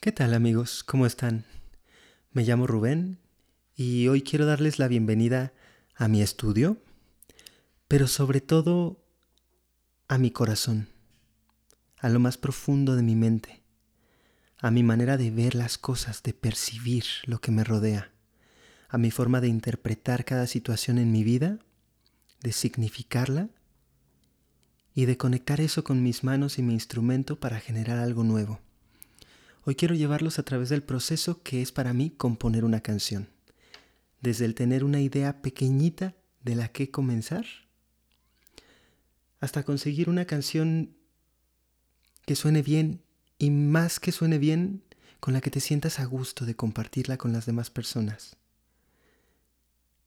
¿Qué tal amigos? ¿Cómo están? Me llamo Rubén y hoy quiero darles la bienvenida a mi estudio, pero sobre todo a mi corazón, a lo más profundo de mi mente, a mi manera de ver las cosas, de percibir lo que me rodea, a mi forma de interpretar cada situación en mi vida, de significarla y de conectar eso con mis manos y mi instrumento para generar algo nuevo. Hoy quiero llevarlos a través del proceso que es para mí componer una canción. Desde el tener una idea pequeñita de la que comenzar, hasta conseguir una canción que suene bien y más que suene bien, con la que te sientas a gusto de compartirla con las demás personas.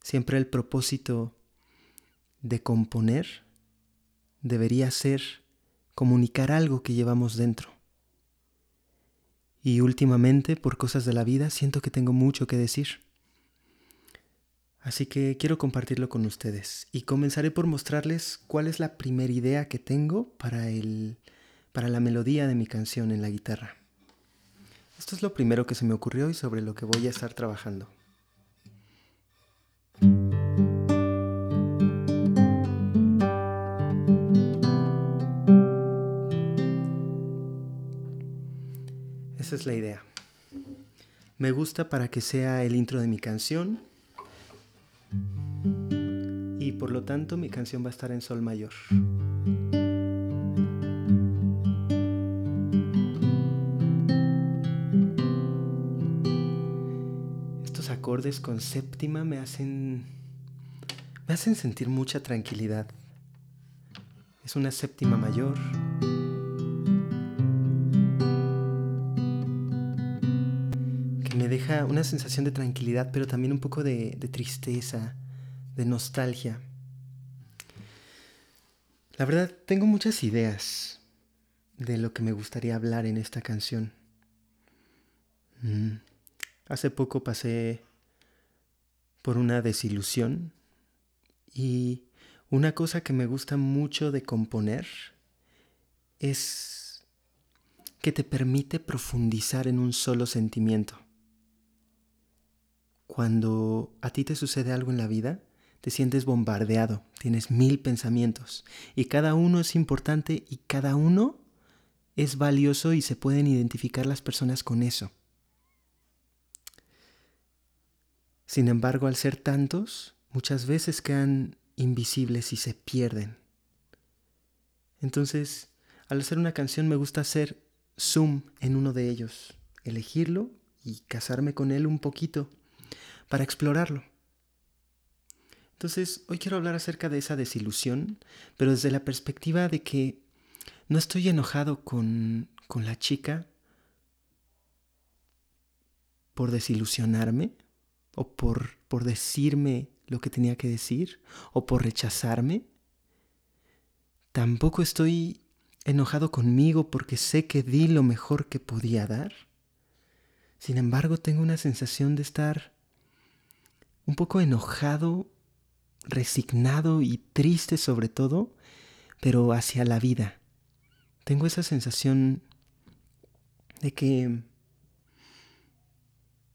Siempre el propósito de componer debería ser comunicar algo que llevamos dentro. Y últimamente, por cosas de la vida, siento que tengo mucho que decir. Así que quiero compartirlo con ustedes y comenzaré por mostrarles cuál es la primera idea que tengo para, el, para la melodía de mi canción en la guitarra. Esto es lo primero que se me ocurrió y sobre lo que voy a estar trabajando. Es la idea. Me gusta para que sea el intro de mi canción y por lo tanto mi canción va a estar en sol mayor. Estos acordes con séptima me hacen me hacen sentir mucha tranquilidad. Es una séptima mayor. Una sensación de tranquilidad, pero también un poco de, de tristeza, de nostalgia. La verdad, tengo muchas ideas de lo que me gustaría hablar en esta canción. Mm. Hace poco pasé por una desilusión y una cosa que me gusta mucho de componer es que te permite profundizar en un solo sentimiento. Cuando a ti te sucede algo en la vida, te sientes bombardeado, tienes mil pensamientos y cada uno es importante y cada uno es valioso y se pueden identificar las personas con eso. Sin embargo, al ser tantos, muchas veces quedan invisibles y se pierden. Entonces, al hacer una canción me gusta hacer zoom en uno de ellos, elegirlo y casarme con él un poquito para explorarlo. Entonces, hoy quiero hablar acerca de esa desilusión, pero desde la perspectiva de que no estoy enojado con, con la chica por desilusionarme o por, por decirme lo que tenía que decir o por rechazarme. Tampoco estoy enojado conmigo porque sé que di lo mejor que podía dar. Sin embargo, tengo una sensación de estar un poco enojado resignado y triste sobre todo, pero hacia la vida. Tengo esa sensación de que...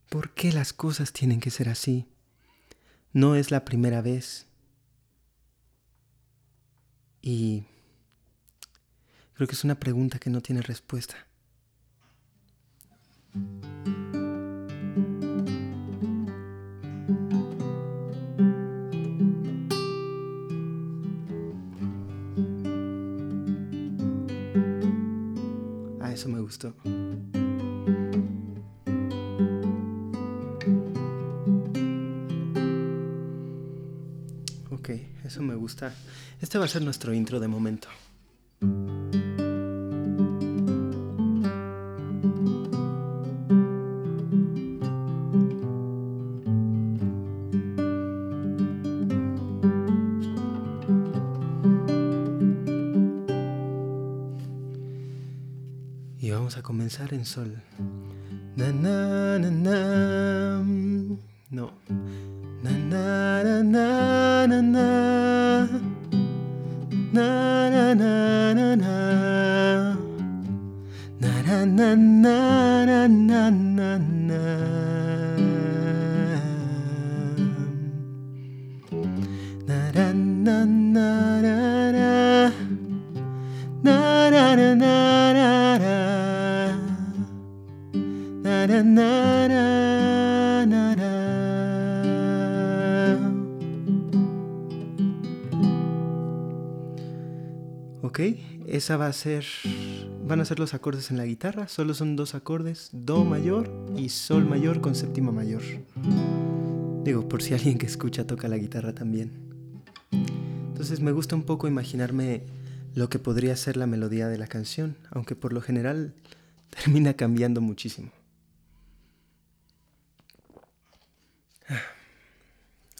¿Por qué las cosas tienen que ser así? No es la primera vez. Y creo que es una pregunta que no tiene respuesta. Eso me gustó. Ok, eso me gusta. Este va a ser nuestro intro de momento. Vamos a comenzar en sol. Na, na, na, na. Ok, esa va a ser. Van a ser los acordes en la guitarra. Solo son dos acordes: Do mayor y Sol mayor con séptima mayor. Digo, por si alguien que escucha toca la guitarra también. Entonces me gusta un poco imaginarme lo que podría ser la melodía de la canción, aunque por lo general termina cambiando muchísimo.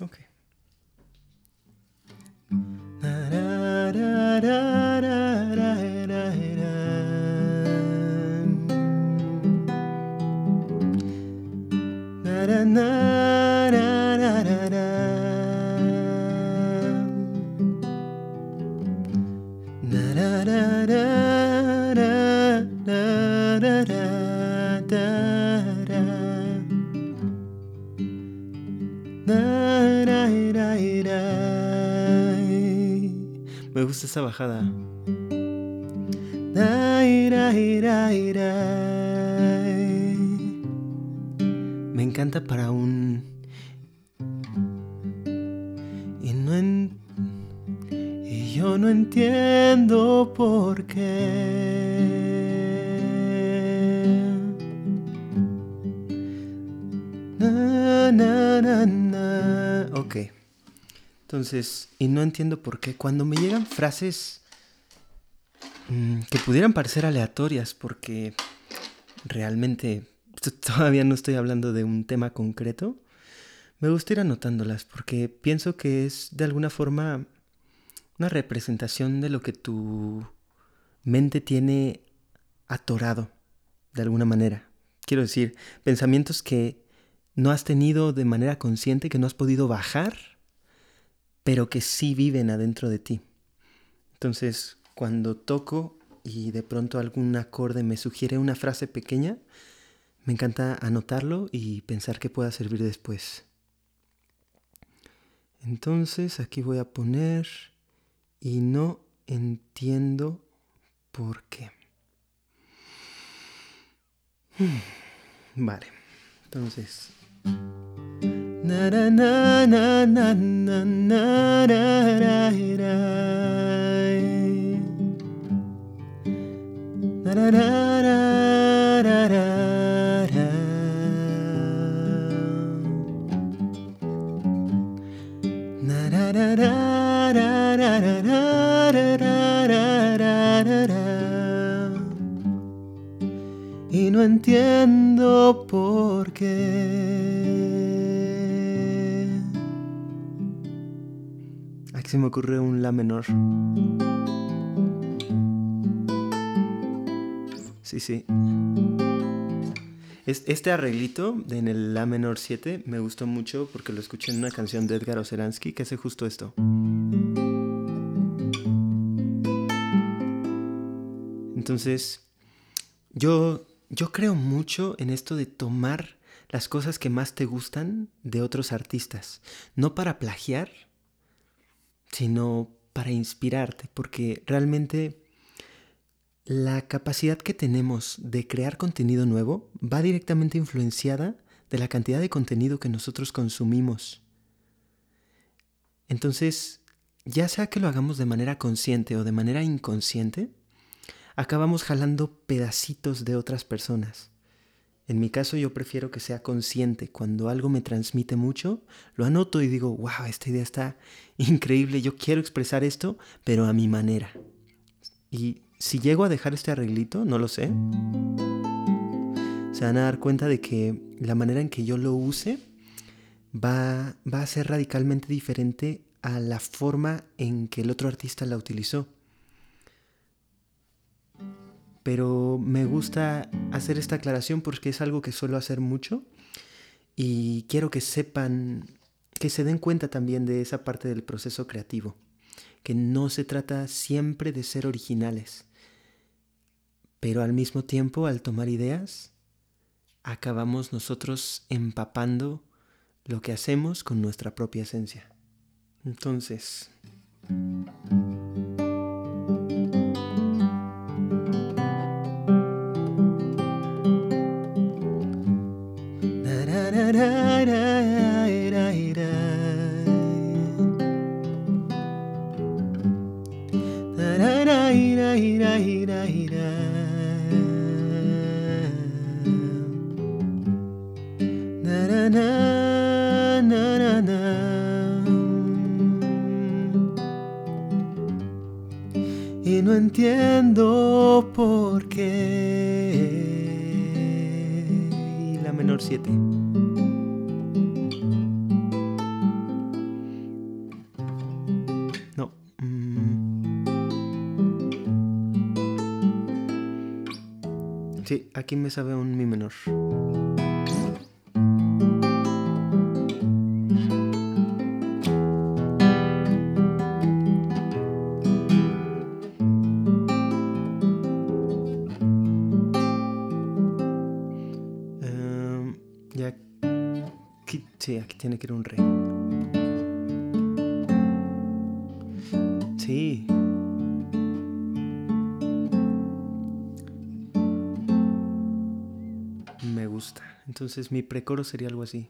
Ok. Me gusta esa bajada. Encanta para un... Y, no en... y yo no entiendo por qué. Na. Ok. Entonces, y no entiendo por qué. Cuando me llegan frases mm, que pudieran parecer aleatorias, porque realmente todavía no estoy hablando de un tema concreto, me gusta ir anotándolas, porque pienso que es de alguna forma una representación de lo que tu mente tiene atorado, de alguna manera. Quiero decir, pensamientos que no has tenido de manera consciente, que no has podido bajar pero que sí viven adentro de ti. Entonces, cuando toco y de pronto algún acorde me sugiere una frase pequeña, me encanta anotarlo y pensar que pueda servir después. Entonces, aquí voy a poner y no entiendo por qué. Vale, entonces... no entiendo por qué. Aquí se me ocurre un La menor. Sí, sí. Este arreglito en el La menor 7 me gustó mucho porque lo escuché en una canción de Edgar Oceransky que hace justo esto. Entonces, yo, yo creo mucho en esto de tomar las cosas que más te gustan de otros artistas, no para plagiar, sino para inspirarte, porque realmente la capacidad que tenemos de crear contenido nuevo va directamente influenciada de la cantidad de contenido que nosotros consumimos. Entonces, ya sea que lo hagamos de manera consciente o de manera inconsciente, acabamos jalando pedacitos de otras personas. En mi caso yo prefiero que sea consciente. Cuando algo me transmite mucho, lo anoto y digo, wow, esta idea está increíble, yo quiero expresar esto, pero a mi manera. Y si llego a dejar este arreglito, no lo sé, se van a dar cuenta de que la manera en que yo lo use va, va a ser radicalmente diferente a la forma en que el otro artista la utilizó pero me gusta hacer esta aclaración porque es algo que suelo hacer mucho y quiero que sepan, que se den cuenta también de esa parte del proceso creativo, que no se trata siempre de ser originales, pero al mismo tiempo al tomar ideas, acabamos nosotros empapando lo que hacemos con nuestra propia esencia. Entonces... Y no entiendo por qué. La menor 7. Aquí me sabe un mi menor. Em, y aquí, sí, aquí tiene que ir un re. Entonces mi precoro sería algo así.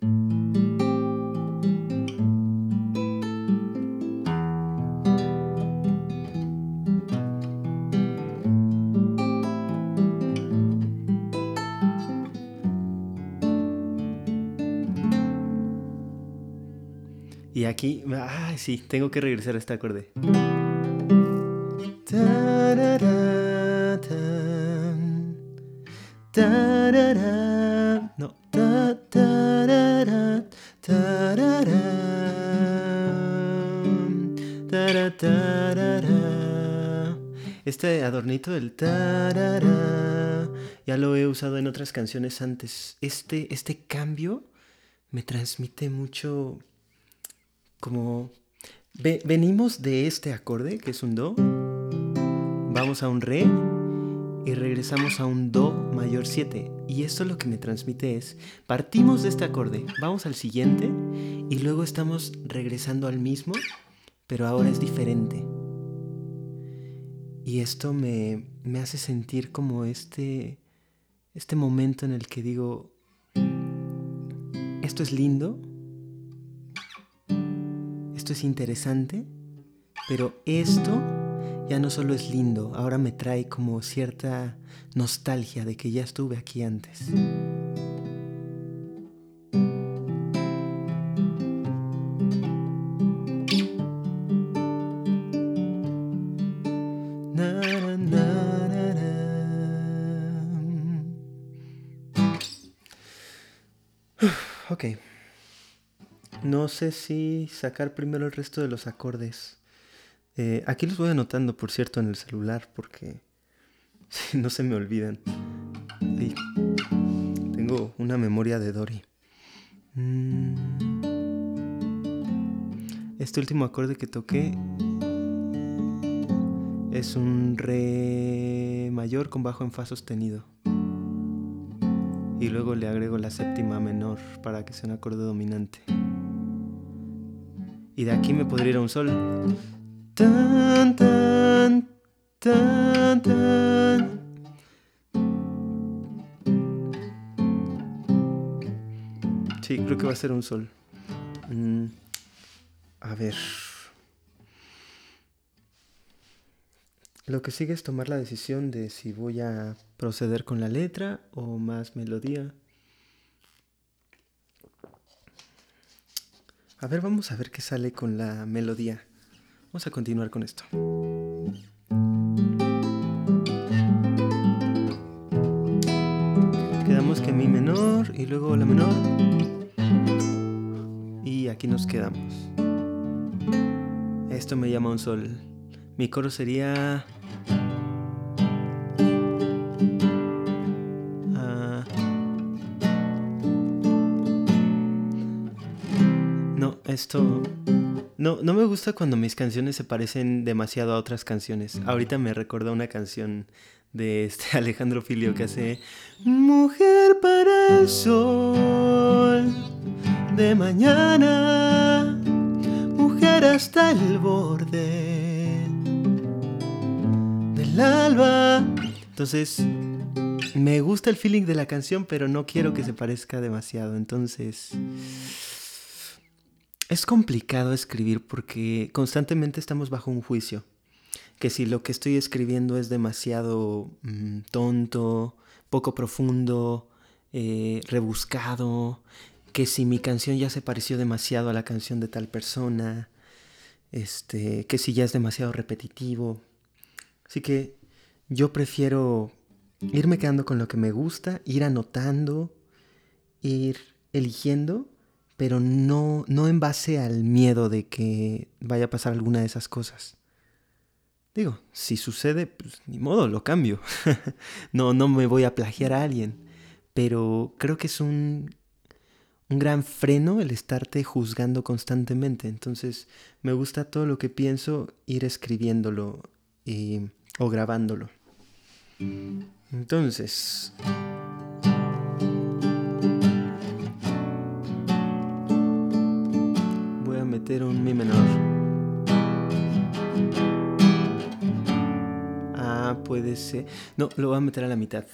Y aquí, ah, sí, tengo que regresar a este acorde. Del tarara ya lo he usado en otras canciones antes. Este, este cambio me transmite mucho como ve- venimos de este acorde que es un do, vamos a un re y regresamos a un do mayor 7 y esto lo que me transmite es partimos de este acorde, vamos al siguiente y luego estamos regresando al mismo, pero ahora es diferente. Y esto me, me hace sentir como este este momento en el que digo esto es lindo esto es interesante, pero esto ya no solo es lindo, ahora me trae como cierta nostalgia de que ya estuve aquí antes. Sé si sacar primero el resto de los acordes. Eh, aquí los voy anotando, por cierto, en el celular porque no se me olvidan. Tengo una memoria de Dory. Mm. Este último acorde que toqué es un re mayor con bajo en fa sostenido. Y luego le agrego la séptima menor para que sea un acorde dominante. Y de aquí me podría ir a un sol. Tan, tan, tan, tan. Sí, creo que va a ser un sol. Mm, a ver. Lo que sigue es tomar la decisión de si voy a proceder con la letra o más melodía. A ver, vamos a ver qué sale con la melodía. Vamos a continuar con esto. Quedamos que mi menor y luego la menor. Y aquí nos quedamos. Esto me llama un sol. Mi coro sería... esto... No, no me gusta cuando mis canciones se parecen demasiado a otras canciones. Ahorita me recuerda una canción de este Alejandro Filio que hace Mujer para el sol de mañana, mujer hasta el borde del alba. Entonces, me gusta el feeling de la canción, pero no quiero que se parezca demasiado. Entonces, es complicado escribir porque constantemente estamos bajo un juicio. Que si lo que estoy escribiendo es demasiado mm, tonto, poco profundo, eh, rebuscado, que si mi canción ya se pareció demasiado a la canción de tal persona, este, que si ya es demasiado repetitivo. Así que yo prefiero irme quedando con lo que me gusta, ir anotando, ir eligiendo, pero no, no en base al miedo de que vaya a pasar alguna de esas cosas. Digo, si sucede, pues ni modo, lo cambio. no, no me voy a plagiar a alguien. Pero creo que es un, un gran freno el estarte juzgando constantemente. Entonces, me gusta todo lo que pienso, ir escribiéndolo o grabándolo. Entonces... Un mi menor. Ah, puede ser. No, lo voy a meter a la mitad.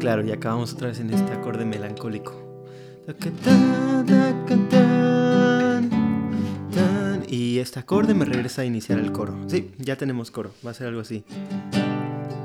Claro, y acabamos otra vez en este acorde melancólico. Y este acorde me regresa a iniciar el coro. Sí, ya tenemos coro. Va a ser algo así.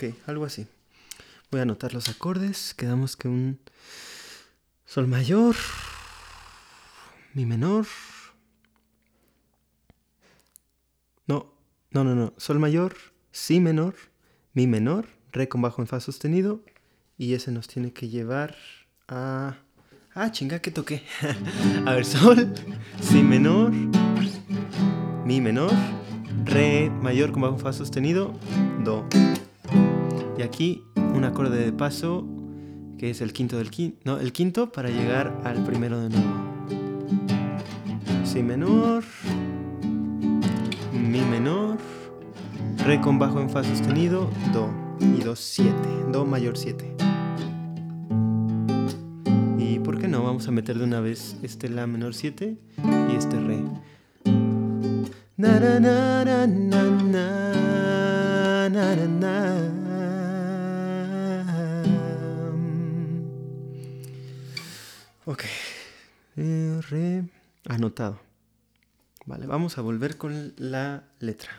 Ok, algo así. Voy a anotar los acordes. Quedamos que un sol mayor, mi menor, No, no, no. Sol mayor, si menor, mi menor, re con bajo en fa sostenido. Y ese nos tiene que llevar a... Ah, chinga, que toqué. a ver, sol, si menor, mi menor, re mayor con bajo en fa sostenido, do. Y aquí un acorde de paso que es el quinto del quinto, el quinto para llegar al primero de nuevo. Si menor, mi menor, re con bajo en fa sostenido, do y do 7, do mayor 7. Y por qué no, vamos a meter de una vez este la menor 7 y este re. Ok. Re anotado. Vale, vamos a volver con la letra.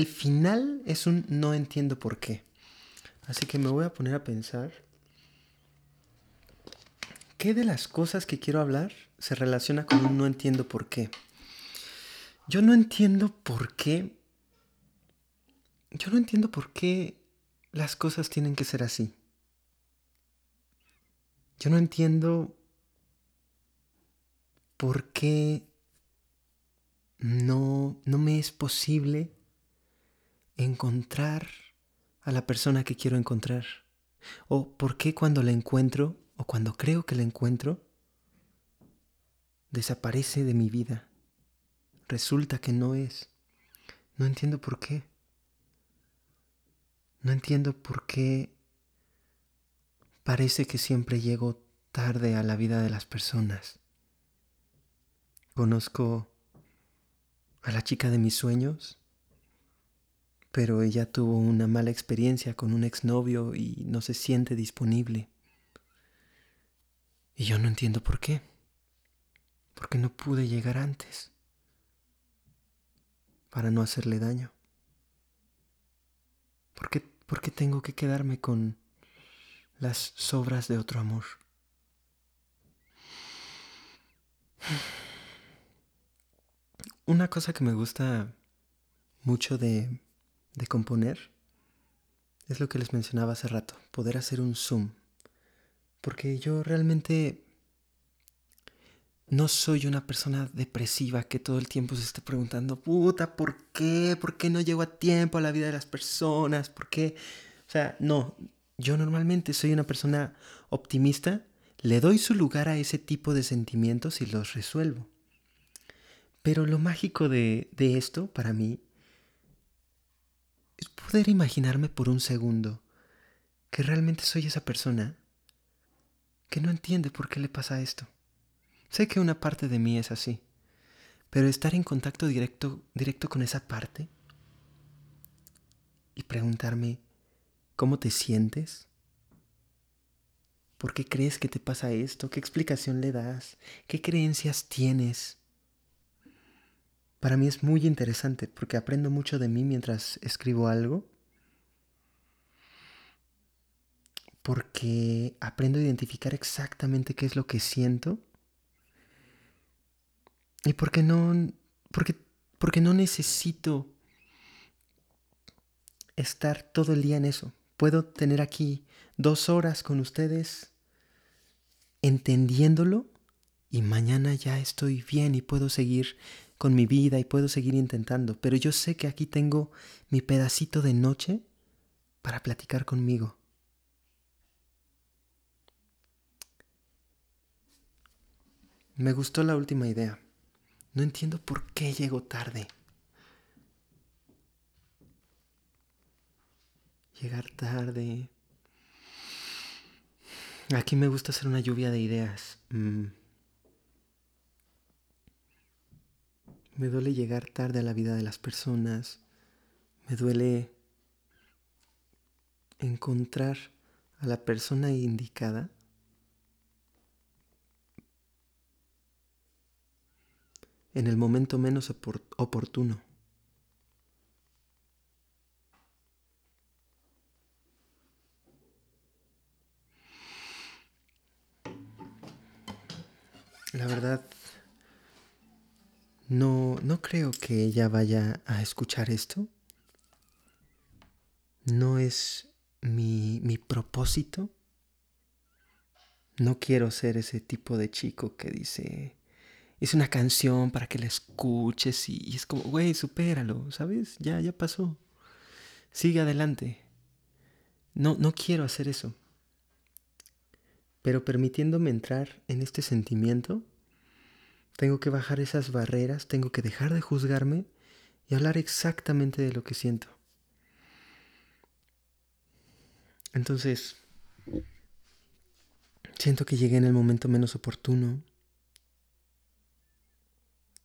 El, final es un no entiendo por qué. Así que me voy a poner a pensar. ¿Qué de las cosas que quiero hablar se relaciona con un no entiendo por qué? Yo no entiendo por qué. Yo no entiendo por qué las cosas tienen que ser así. Yo no entiendo por qué no, no me es posible encontrar a la persona que quiero encontrar. O por qué cuando la encuentro, o cuando creo que la encuentro, desaparece de mi vida. Resulta que no es. No entiendo por qué. No entiendo por qué parece que siempre llego tarde a la vida de las personas. Conozco a la chica de mis sueños, pero ella tuvo una mala experiencia con un exnovio y no se siente disponible. Y yo no entiendo por qué. Porque no pude llegar antes para no hacerle daño. ¿Por qué, ¿Por qué tengo que quedarme con las sobras de otro amor? Una cosa que me gusta mucho de, de componer es lo que les mencionaba hace rato, poder hacer un zoom. Porque yo realmente no soy una persona depresiva que todo el tiempo se esté preguntando, puta, ¿por qué? ¿Por qué no llego a tiempo a la vida de las personas? ¿Por qué? O sea, no, yo normalmente soy una persona optimista, le doy su lugar a ese tipo de sentimientos y los resuelvo. Pero lo mágico de, de esto, para mí, poder imaginarme por un segundo que realmente soy esa persona que no entiende por qué le pasa esto. Sé que una parte de mí es así, pero estar en contacto directo, directo con esa parte y preguntarme, ¿cómo te sientes? ¿Por qué crees que te pasa esto? ¿Qué explicación le das? ¿Qué creencias tienes? Para mí es muy interesante porque aprendo mucho de mí mientras escribo algo. Porque aprendo a identificar exactamente qué es lo que siento. Y porque no. Porque, porque no necesito estar todo el día en eso. Puedo tener aquí dos horas con ustedes entendiéndolo y mañana ya estoy bien y puedo seguir con mi vida y puedo seguir intentando, pero yo sé que aquí tengo mi pedacito de noche para platicar conmigo. Me gustó la última idea. No entiendo por qué llego tarde. Llegar tarde. Aquí me gusta hacer una lluvia de ideas. Mm. Me duele llegar tarde a la vida de las personas. Me duele encontrar a la persona indicada. en el momento menos oportuno. La verdad, no, no creo que ella vaya a escuchar esto. No es mi, mi propósito. No quiero ser ese tipo de chico que dice, es una canción para que la escuches y, es como, güey, supéralo, ¿sabes? Ya, ya pasó. Sigue adelante. No, no quiero hacer eso. Pero permitiéndome entrar en este sentimiento, tengo que bajar esas barreras, tengo que dejar de juzgarme y hablar exactamente de lo que siento. Entonces, siento que llegué en el momento menos oportuno.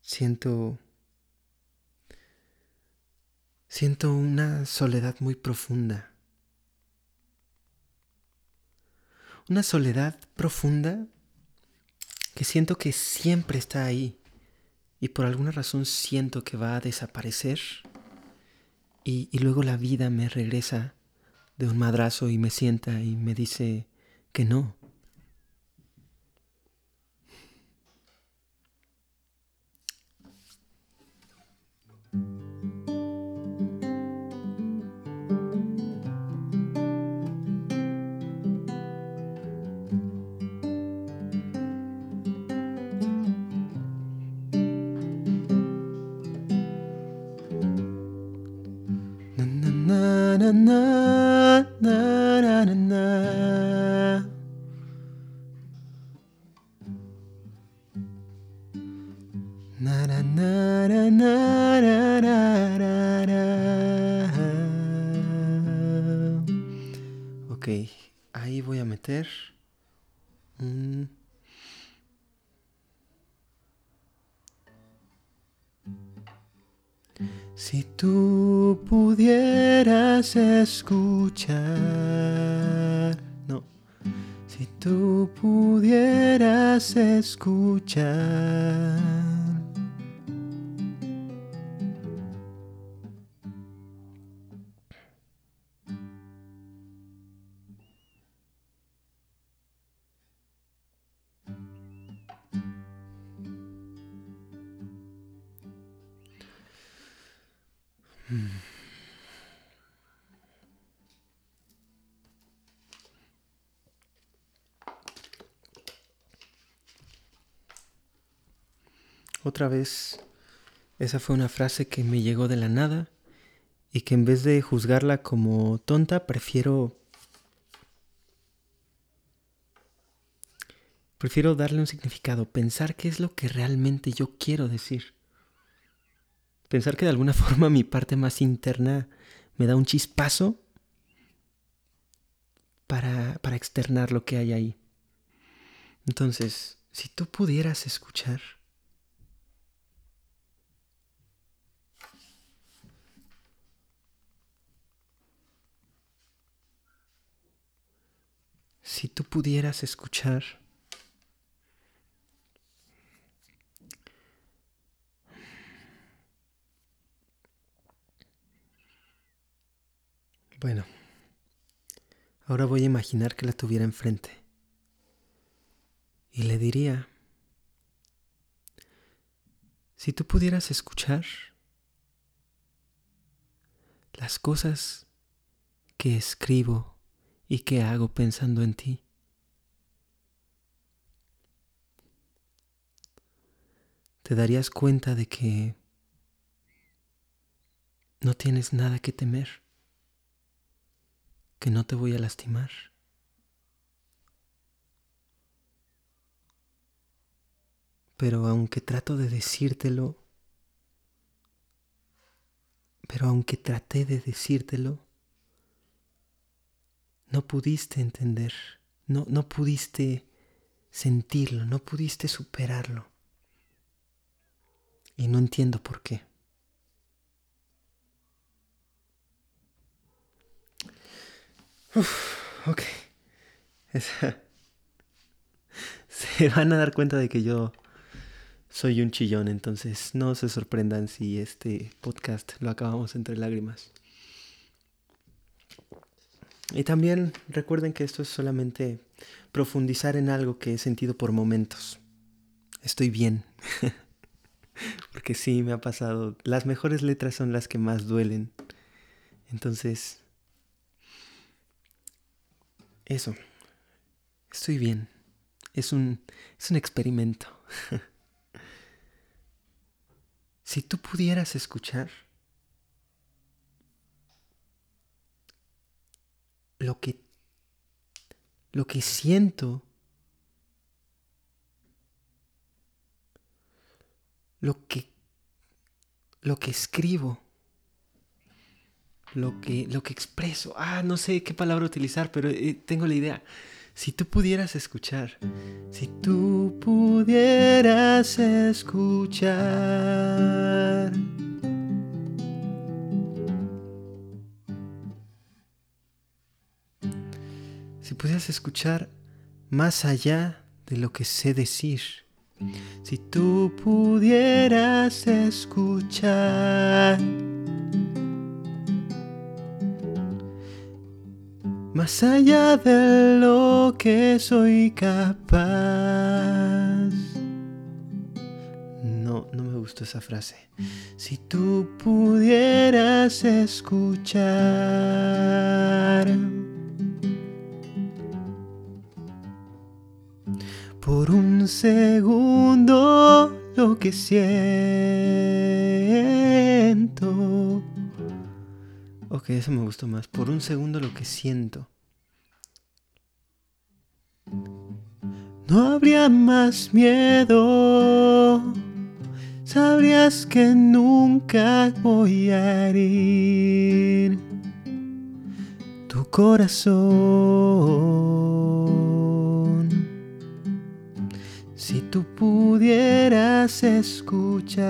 Siento siento una soledad muy profunda. Una soledad profunda que siento que siempre está ahí y por alguna razón siento que va a desaparecer y, y, luego la vida me regresa de un madrazo y me sienta y me dice que no. Na, na, na, na, na. Escuchar, no, si tú pudieras escuchar. Otra vez, esa fue una frase que me llegó de la nada y que en vez de juzgarla como tonta, prefiero... Prefiero darle un significado, pensar qué es lo que realmente yo quiero decir. Pensar que de alguna forma mi parte más interna me da un chispazo para, para externar lo que hay ahí. Entonces, si tú pudieras escuchar, si tú pudieras escuchar Bueno, ahora voy a imaginar que la tuviera enfrente. Y le diría, si tú pudieras escuchar las cosas que escribo y que hago pensando en ti, te darías cuenta de que no tienes nada que temer que no te voy a lastimar. Pero aunque trato de decírtelo, pero aunque traté de decírtelo, no pudiste entender, no, no pudiste sentirlo, no pudiste superarlo. Y no entiendo por qué. Uf, ok. Se van a dar cuenta de que yo soy un chillón, entonces no se sorprendan si este podcast lo acabamos entre lágrimas. Y también recuerden que esto es solamente profundizar en algo que he sentido por momentos. Estoy bien. Porque sí, me ha pasado. Las mejores letras son las que más duelen. Entonces, eso. Estoy bien. Es un, es un experimento. si tú pudieras escuchar lo que lo que siento lo que lo que escribo lo que, lo que expreso. Ah, no sé qué palabra utilizar, pero eh, tengo la idea. Si tú pudieras escuchar, si tú pudieras escuchar. Si pudieras escuchar más allá de lo que sé decir. Si tú pudieras escuchar. más allá de lo que soy capaz. No, no me gustó esa frase. Si tú pudieras escuchar. Por un segundo lo que siento Ok, eso me gustó más. Por un segundo lo que siento. No habría más miedo. Sabrías que nunca voy a herir tu corazón. Si tú pudieras escuchar.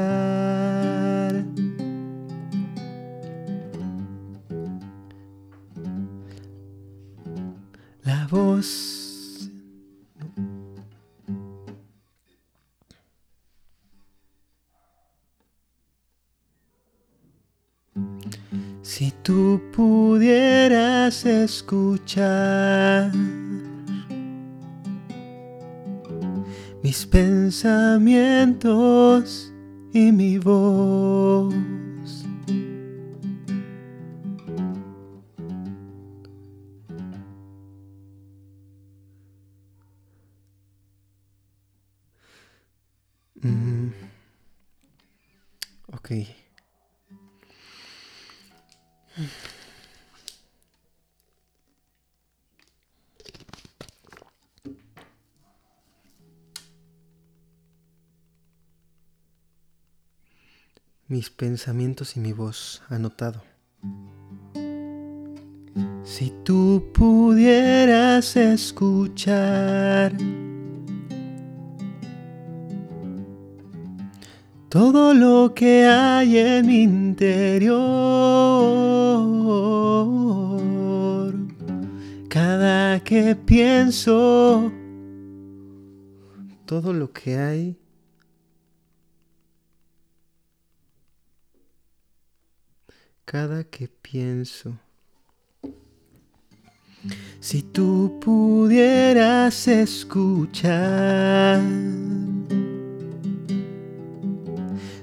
La voz. Si tú pudieras escuchar mis pensamientos y mi voz. Mis pensamientos y mi voz anotado. Si tú pudieras escuchar todo lo que hay en mi interior. Cada que pienso, todo lo que hay. Cada que pienso. Si tú pudieras escuchar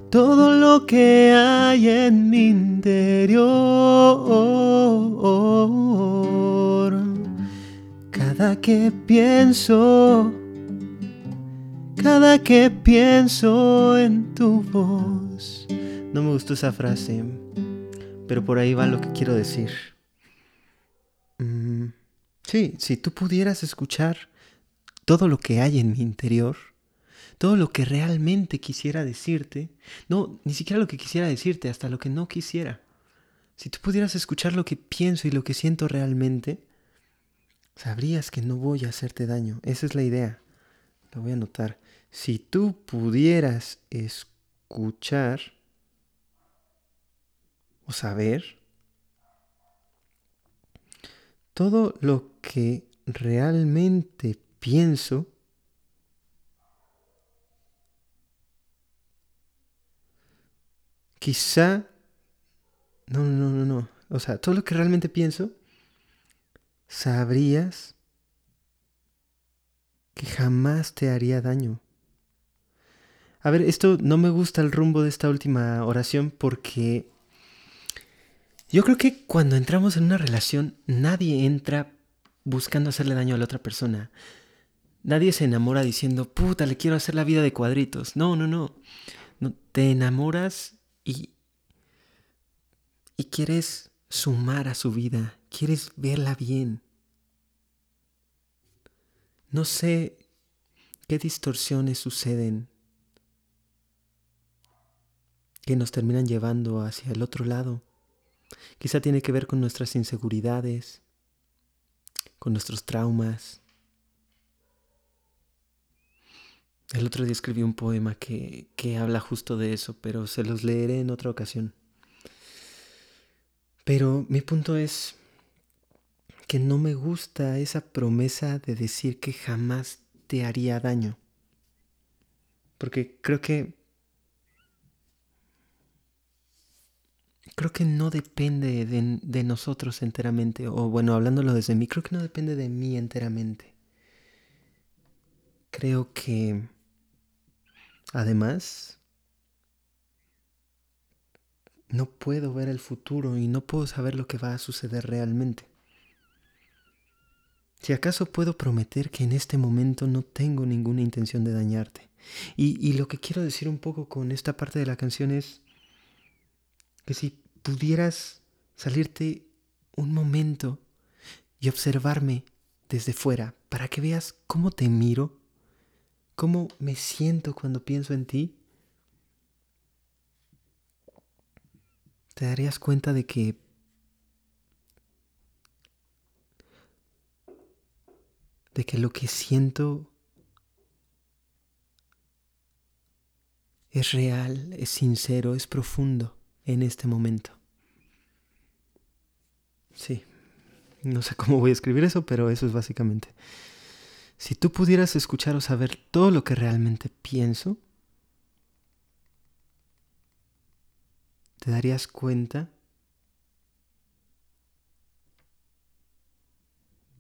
todo lo que hay en mi interior. Cada que pienso, cada que pienso en tu voz. No me gustó esa frase, pero por ahí va lo que quiero decir. Mm, sí, si tú pudieras escuchar todo lo que hay en mi interior, todo lo que realmente quisiera decirte, no, ni siquiera lo que quisiera decirte, hasta lo que no quisiera. Si tú pudieras escuchar lo que pienso y lo que siento realmente, sabrías que no voy a hacerte daño. Esa es la idea. Lo voy a anotar. Si tú pudieras escuchar saber todo lo que realmente pienso, quizá... No, no, no, no. O sea, todo lo que realmente pienso, sabrías que jamás te haría daño. A ver, esto no me gusta el rumbo de esta última oración porque yo creo que cuando entramos en una relación nadie entra buscando hacerle daño a la otra persona. Nadie se enamora diciendo, puta, le quiero hacer la vida de cuadritos. No, no, no. no te enamoras y, y quieres sumar a su vida, quieres verla bien. No sé qué distorsiones suceden que nos terminan llevando hacia el otro lado. Quizá tiene que ver con nuestras inseguridades, con nuestros traumas, El otro día escribí un poema que, que habla justo de eso, pero se los leeré en otra ocasión. Pero mi punto es que no me gusta esa promesa de decir que jamás te haría daño. Porque creo que... Creo que no depende de, nosotros enteramente. O bueno, hablándolo desde mí, creo que no depende de mí enteramente. Creo que Además, no puedo ver el futuro y no puedo saber lo que va a suceder realmente. Si acaso puedo prometer que en este momento no tengo ninguna intención de dañarte. Y, y, lo que quiero decir un poco con esta parte de la canción es que si pudieras salirte un momento y observarme desde fuera para que veas cómo te miro, cómo me siento cuando pienso en ti, te darías cuenta de que de que lo que siento es real, es sincero, es profundo en este momento. Sí, no sé cómo voy a escribir eso, pero eso es básicamente. Si tú pudieras escuchar o saber todo lo que realmente pienso, te darías cuenta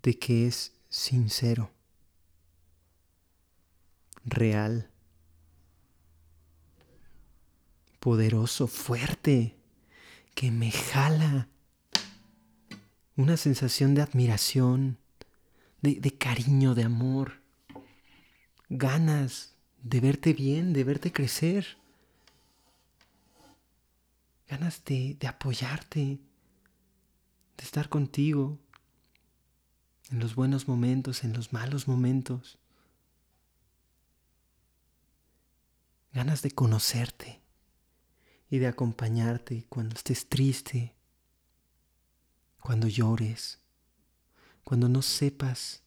de que es sincero, real, poderoso, fuerte, que me jala. Una sensación de admiración, de, cariño, de amor, ganas de verte bien, de verte crecer, ganas de, de apoyarte, de estar contigo en los buenos momentos, en los malos momentos. Ganas de conocerte y de acompañarte cuando estés triste, cuando llores, cuando no sepas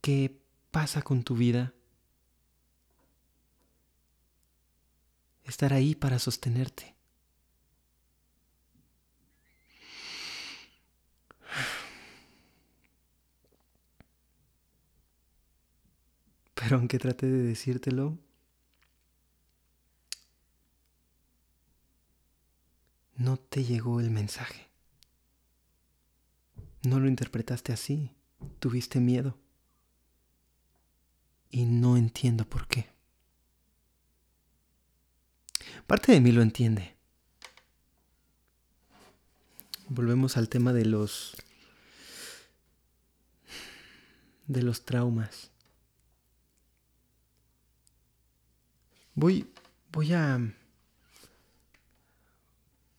qué pasa con tu vida. Estar ahí para sostenerte. Pero aunque trate de decírtelo, no te llegó el mensaje. No lo interpretaste así. Tuviste miedo. Y no entiendo por qué. Parte de mí lo entiende. Volvemos al tema de los de los traumas. Voy, voy a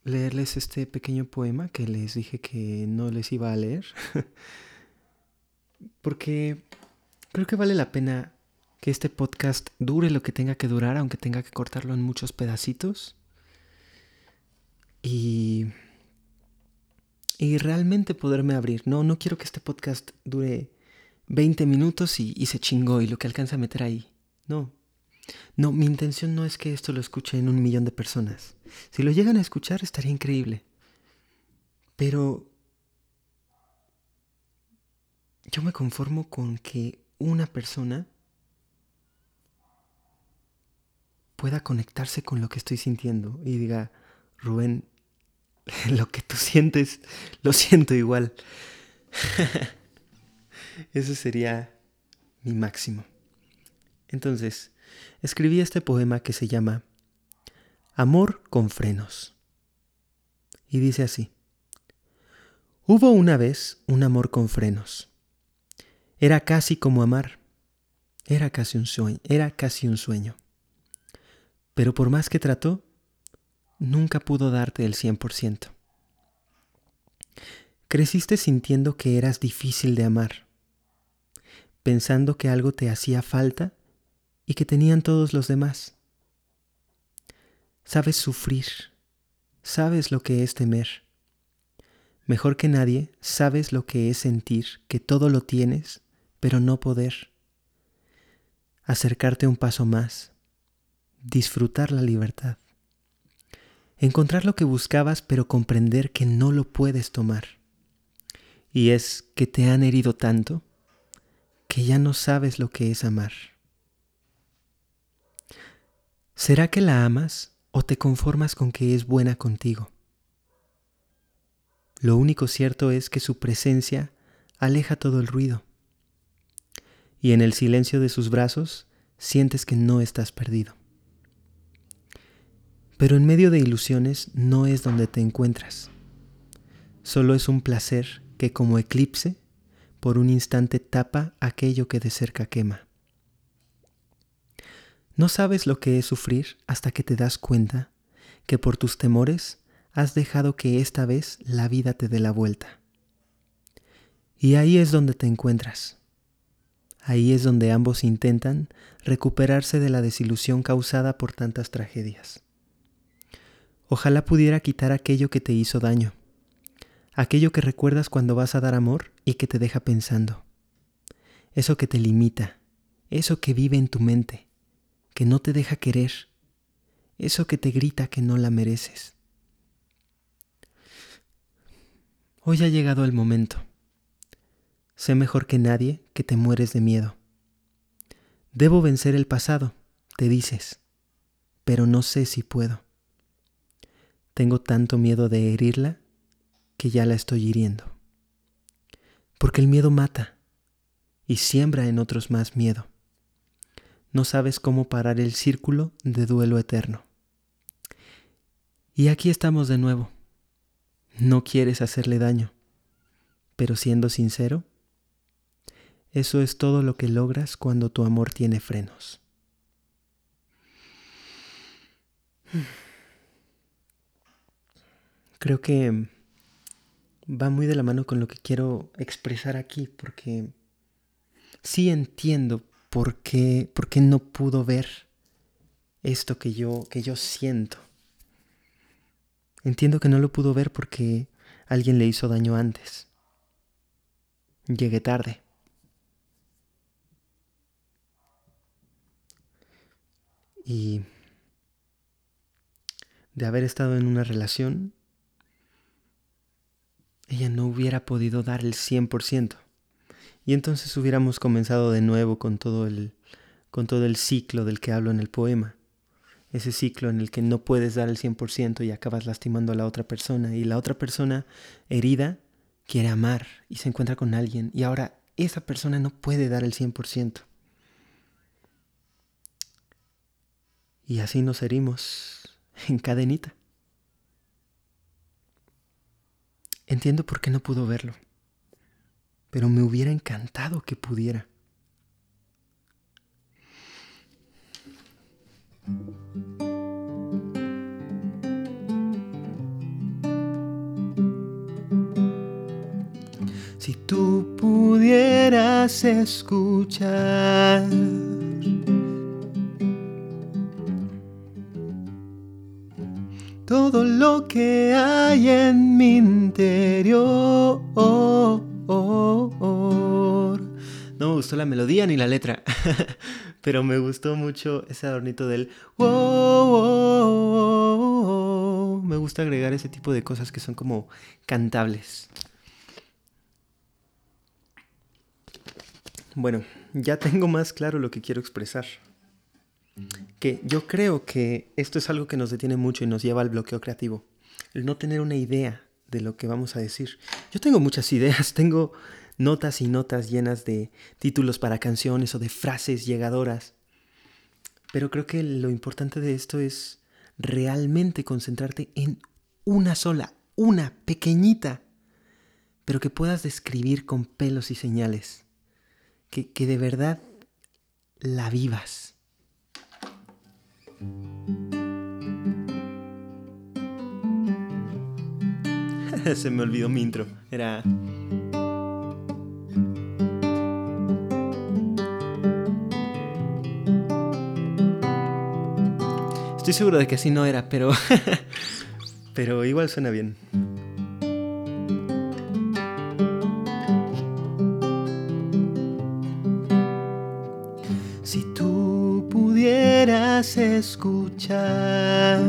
leerles este pequeño poema que les dije que no les iba a leer. Porque creo que vale la pena que este podcast dure lo que tenga que durar, aunque tenga que cortarlo en muchos pedacitos. Y, y realmente poderme abrir. No, no quiero que este podcast dure 20 minutos y, y se chingó y lo que alcanza a meter ahí. No, no, mi intención no es que esto lo escuchen un millón de personas. Si lo llegan a escuchar estaría increíble. Pero yo me conformo con que una persona pueda conectarse con lo que estoy sintiendo y diga, Rubén, lo que tú sientes, lo siento igual. Ese sería mi máximo. Entonces, escribí este poema que se llama Amor con frenos. Y dice así. Hubo una vez un amor con frenos. Era casi como amar. Era casi un sueño. Era casi un sueño. Pero por más que trató, nunca pudo darte el cien por ciento. Creciste sintiendo que eras difícil de amar, pensando que algo te hacía falta y que tenían todos los demás. Sabes sufrir, sabes lo que es temer. Mejor que nadie, sabes lo que es sentir que todo lo tienes, pero no poder. Acercarte un paso más, disfrutar la libertad. Encontrar lo que buscabas, pero comprender que no lo puedes tomar. Y es que te han herido tanto que ya no sabes lo que es amar. ¿Será que la amas o te conformas con que es buena contigo? Lo único cierto es que su presencia aleja todo el ruido. Y en el silencio de sus brazos sientes que no estás perdido. Pero en medio de ilusiones no es donde te encuentras. Solo es un placer que como eclipse por un instante tapa aquello que de cerca quema. No sabes lo que es sufrir hasta que te das cuenta que por tus temores has dejado que esta vez la vida te dé la vuelta. Y ahí es donde te encuentras. Ahí es donde ambos intentan recuperarse de la desilusión causada por tantas tragedias. Ojalá pudiera quitar aquello que te hizo daño, aquello que recuerdas cuando vas a dar amor y que te deja pensando, eso que te limita, eso que vive en tu mente, que no te deja querer, eso que te grita que no la mereces. Hoy ha llegado el momento. Sé mejor que nadie que te mueres de miedo. Debo vencer el pasado, te dices, pero no sé si puedo. Tengo tanto miedo de herirla que ya la estoy hiriendo. Porque el miedo mata y siembra en otros más miedo. No sabes cómo parar el círculo de duelo eterno. Y aquí estamos de nuevo no quieres hacerle daño. Pero siendo sincero, eso es todo lo que logras cuando tu amor tiene frenos. Creo que va muy de la mano con lo que quiero expresar aquí, porque sí entiendo por qué, por qué no pudo ver esto que yo, que yo siento. Entiendo que no lo pudo ver porque alguien le hizo daño antes. Llegué tarde. Y de haber estado en una relación, ella no hubiera podido dar el 100%. Y entonces hubiéramos comenzado de nuevo con todo el, con todo el ciclo del que hablo en el poema ese ciclo en el que no puedes dar el 100% y acabas lastimando a la otra persona y la otra persona herida quiere amar y se encuentra con alguien y ahora esa persona no puede dar el 100%. Y así nos herimos en cadenita. Entiendo por qué no pudo verlo, pero me hubiera encantado que pudiera. Si tú pudieras escuchar todo lo que hay en mi interior. No me gustó la melodía ni la letra. pero me gustó mucho ese adornito del Me gusta agregar ese tipo de cosas que son como cantables. Bueno, ya tengo más claro lo que quiero expresar. Que yo creo que esto es algo que nos detiene mucho y nos lleva al bloqueo creativo. El no tener una idea de lo que vamos a decir. Yo tengo muchas ideas, tengo notas y notas llenas de títulos para canciones o de frases llegadoras. Pero creo que lo importante de esto es realmente concentrarte en una sola, una pequeñita, pero que puedas describir con pelos y señales, que, que de verdad la vivas. Se me olvidó mi intro. Era... Estoy seguro de que así no era, pero. pero igual suena bien. Si tú pudieras escuchar.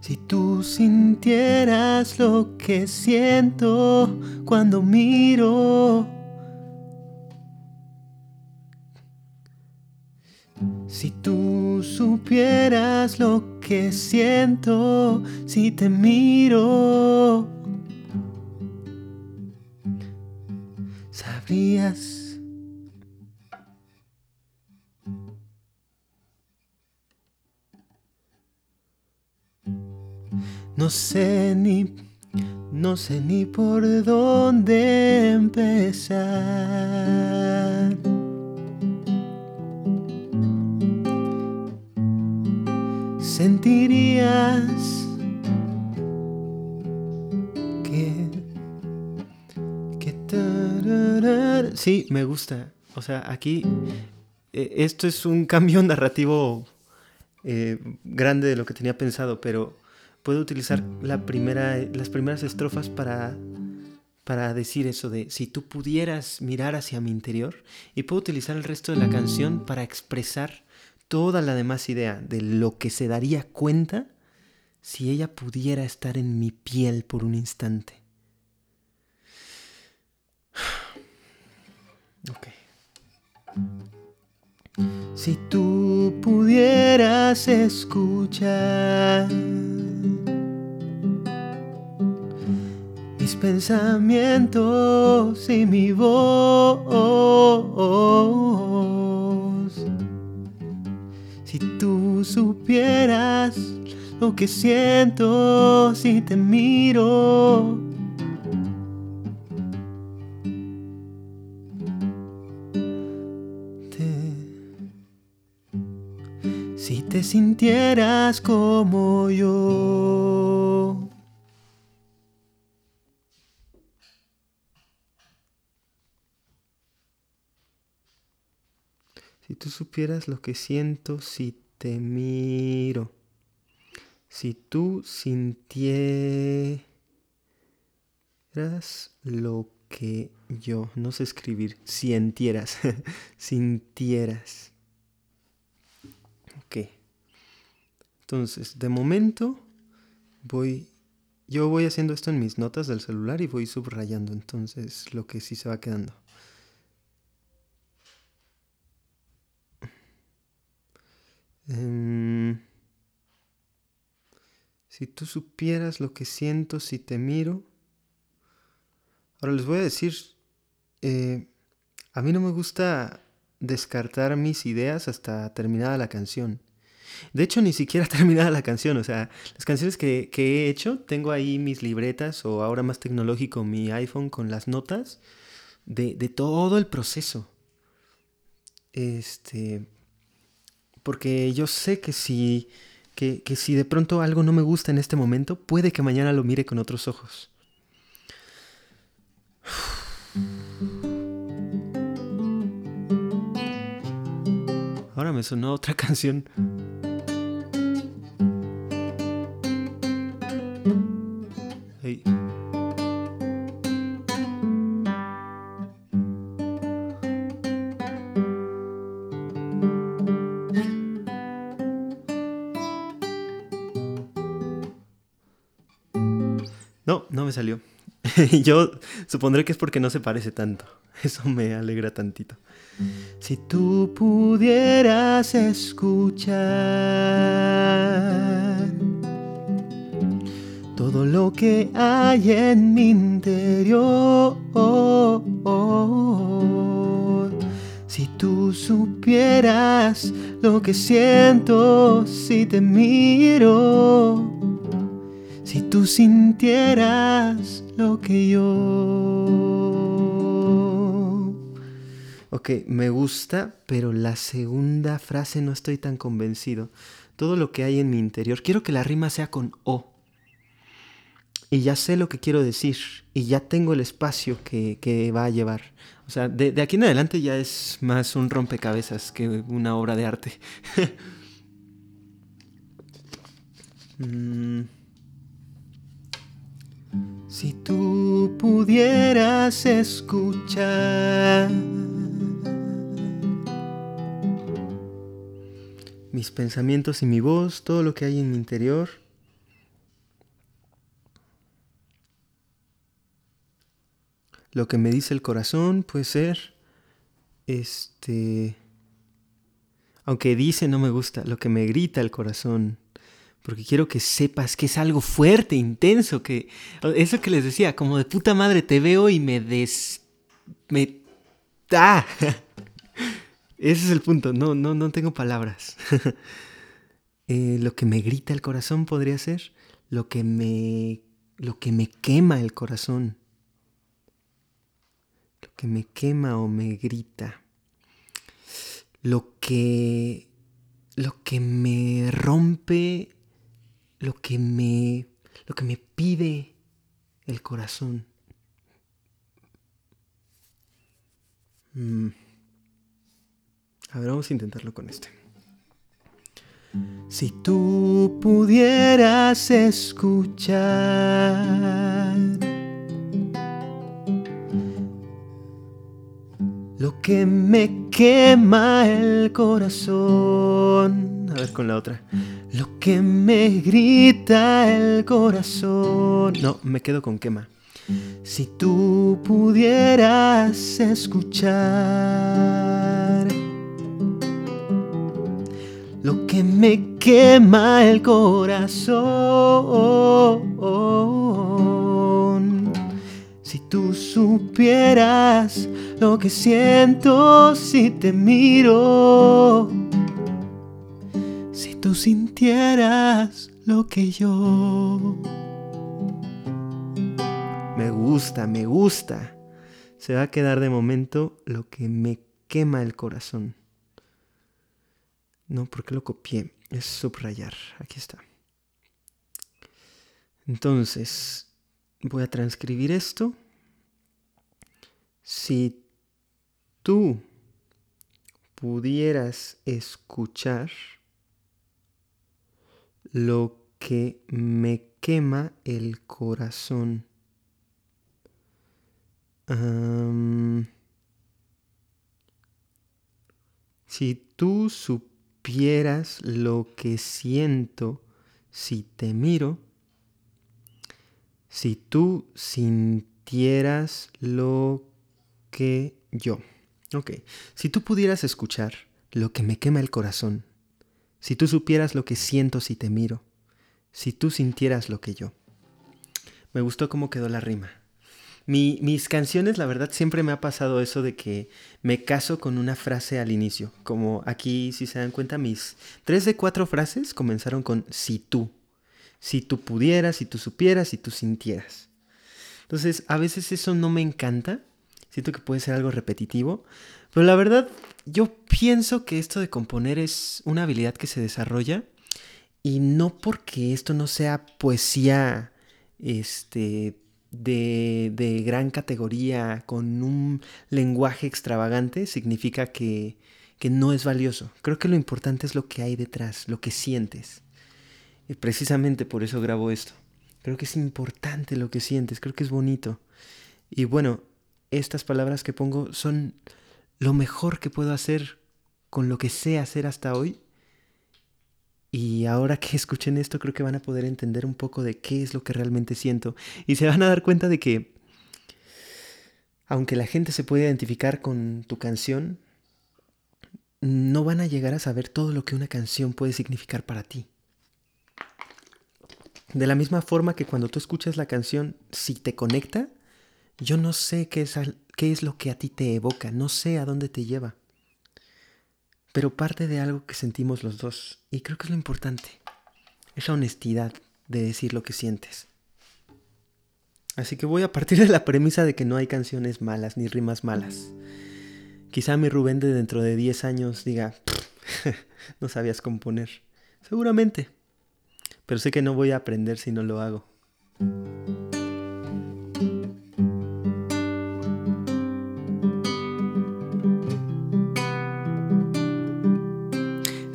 Si tú sintieras lo que siento cuando miro, si tú supieras lo que siento si te miro, No sé ni, no sé ni por dónde empezar. Sentirías sí, me gusta. O sea, aquí eh, esto es un cambio narrativo eh, grande de lo que tenía pensado, pero puedo utilizar la primera, las primeras estrofas para, para decir eso de si tú pudieras mirar hacia mi interior y puedo utilizar el resto de la canción para expresar toda la demás idea de lo que se daría cuenta si ella pudiera estar en mi piel por un instante. Ok. Si tú pudieras escuchar mis pensamientos y mi voz, si tú supieras lo que siento si te miro te sintieras como yo. Si tú supieras lo que siento si te miro. Si tú sintieras lo que yo, no sé escribir, sintieras, sintieras. Ok. Entonces, de momento voy, yo voy haciendo esto en mis notas del celular y voy subrayando, entonces lo que sí se va quedando. Em, si tú supieras lo que siento si te miro. Ahora les voy a decir, eh, a mí no me gusta descartar mis ideas hasta terminada la canción. De hecho, ni siquiera terminada la canción. O sea, las canciones que, he hecho, tengo ahí mis libretas o ahora más tecnológico mi iPhone con las notas de, todo el proceso. Este. Porque yo sé que si, que, que si de pronto algo no me gusta en este momento, puede que mañana lo mire con otros ojos. Ahora me sonó otra canción. No, me salió. Yo supondré que es porque no se parece tanto. Eso me alegra tantito. Si tú pudieras escuchar todo lo que hay en mi interior, si tú supieras lo que siento si te miro, si tú sintieras lo que yo. Ok, me gusta, pero la segunda frase no estoy tan convencido. Todo lo que hay en mi interior, quiero que la rima sea con O. Y ya sé lo que quiero decir, y ya tengo el espacio que, va a llevar. O sea, de, aquí en adelante ya es más un rompecabezas que una obra de arte. mm. Si tú pudieras escuchar mis pensamientos y mi voz, todo lo que hay en mi interior, lo que me dice el corazón puede ser, este, aunque dice no me gusta, lo que me grita el corazón, porque quiero que sepas que es algo fuerte, intenso, que eso que les decía, como de puta madre te veo y me des me ¡Ah! Ese es el punto, no no no tengo palabras. Eh, lo que me grita el corazón podría ser lo que me lo que me quema el corazón, lo que me quema o me grita, lo que lo que me rompe, lo que me lo que me pide el corazón. Mm. A ver, vamos a intentarlo con este. Si tú pudieras escuchar lo que me quema el corazón. A ver con la otra. Lo que me grita el corazón. No, me quedo con quema. Si tú pudieras escuchar lo que me quema el corazón. Si tú supieras lo que siento si te miro, tú sintieras lo que yo. Me gusta, me gusta. Se va a quedar de momento lo que me quema el corazón. No, porque lo copié. Es subrayar. Aquí está. Entonces, voy a transcribir esto. Si tú pudieras escuchar lo que me quema el corazón. si tú supieras lo que siento si te miro, si tú sintieras lo que yo. Ok, si tú pudieras escuchar lo que me quema el corazón, si tú supieras lo que siento si te miro, si tú sintieras lo que yo. Me gustó cómo quedó la rima mis canciones, la verdad, siempre me ha pasado eso de que me caso con una frase al inicio. Como aquí, si se dan cuenta, mis tres de cuatro frases comenzaron con si tú. Si tú pudieras, si tú supieras, si tú sintieras. Entonces, a veces eso no me encanta. Siento que puede ser algo repetitivo. Pero la verdad, yo pienso que esto de componer es una habilidad que se desarrolla. Y no porque esto no sea poesía este, de, gran categoría, con un lenguaje extravagante, significa que, que no es valioso. Creo que lo importante es lo que hay detrás, lo que sientes. Y precisamente por eso grabo esto. Creo que es importante lo que sientes, creo que es bonito. Y bueno, estas palabras que pongo son lo mejor que puedo hacer con lo que sé hacer hasta hoy y ahora que escuchen esto creo que van a poder entender un poco de qué es lo que realmente siento. Y se van a dar cuenta de que, aunque la gente se puede identificar con tu canción, no van a llegar a saber todo lo que una canción puede significar para ti. De la misma forma que cuando tú escuchas la canción, si te conecta, yo no sé qué es, qué es lo que a ti te evoca, no sé a dónde te lleva pero parte de algo que sentimos los dos. Y creo que es lo importante. Esa honestidad de decir lo que sientes. Así que voy a partir de la premisa de que no hay canciones malas ni rimas malas. Quizá mi Rubén de dentro de 10 años diga, no sabías componer. Seguramente. Pero sé que no voy a aprender si no lo hago.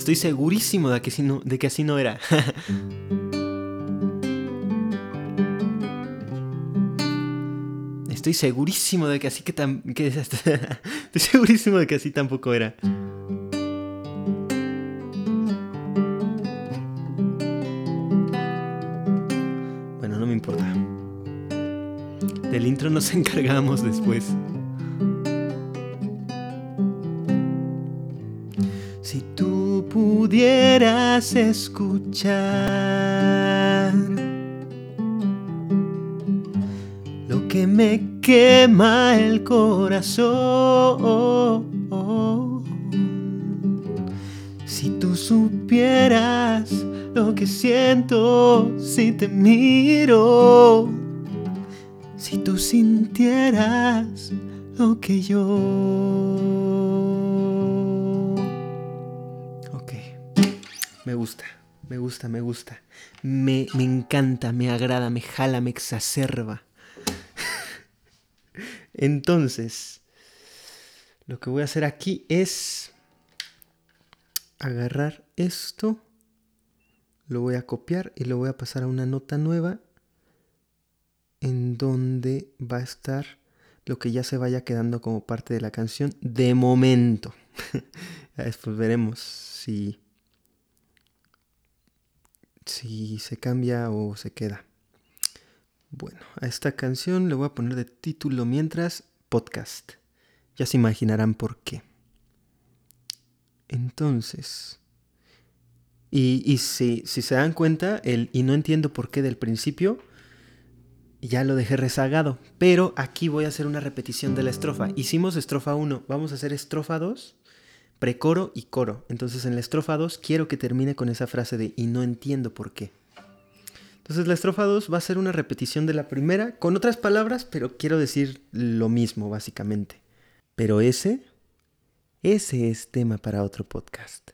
Estoy segurísimo de que, así no, de que así no era. Estoy segurísimo de que así que tan... estoy segurísimo de que así tampoco era. Bueno, no me importa. Del intro nos encargamos después. Pudieras escuchar lo que me quema el corazón. Si tú supieras lo que siento si te miro, si tú sintieras lo que yo. Me gusta, me gusta, me gusta. Me, me encanta, me agrada, me jala, me exacerba. Entonces, lo que voy a hacer aquí es agarrar esto, lo voy a copiar y lo voy a pasar a una nota nueva en donde va a estar lo que ya se vaya quedando como parte de la canción de momento. Después veremos si, si se cambia o se queda. Bueno, a esta canción le voy a poner de título mientras podcast. Ya se imaginarán por qué. Entonces, y, si, si, se dan cuenta, el y no entiendo por qué del principio, ya lo dejé rezagado. Pero aquí voy a hacer una repetición de la estrofa. Hicimos estrofa 1, vamos a hacer estrofa 2, precoro y coro. Entonces en la estrofa 2 quiero que termine con esa frase de y no entiendo por qué. Entonces la estrofa 2 va a ser una repetición de la primera, con otras palabras, pero quiero decir lo mismo básicamente. Pero ese ese es tema para otro podcast.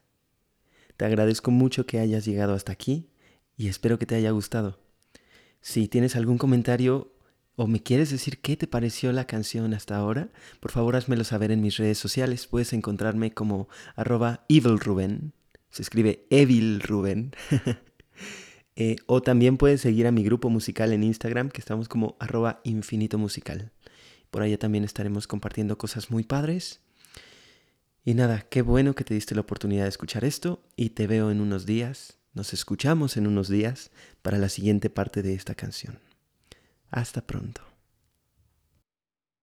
Te agradezco mucho que hayas llegado hasta aquí y espero que te haya gustado. Si tienes algún comentario o me quieres decir qué te pareció la canción hasta ahora, por favor házmelo saber en mis redes sociales. Puedes encontrarme como arroba evilruben. Se escribe evilruben. eh, o también puedes seguir a mi grupo musical en Instagram, que estamos como arroba infinito musical. Por allá también estaremos compartiendo cosas muy padres y nada, qué bueno que te diste la oportunidad de escuchar esto y te veo en unos días, nos escuchamos en unos días para la siguiente parte de esta canción. Hasta pronto.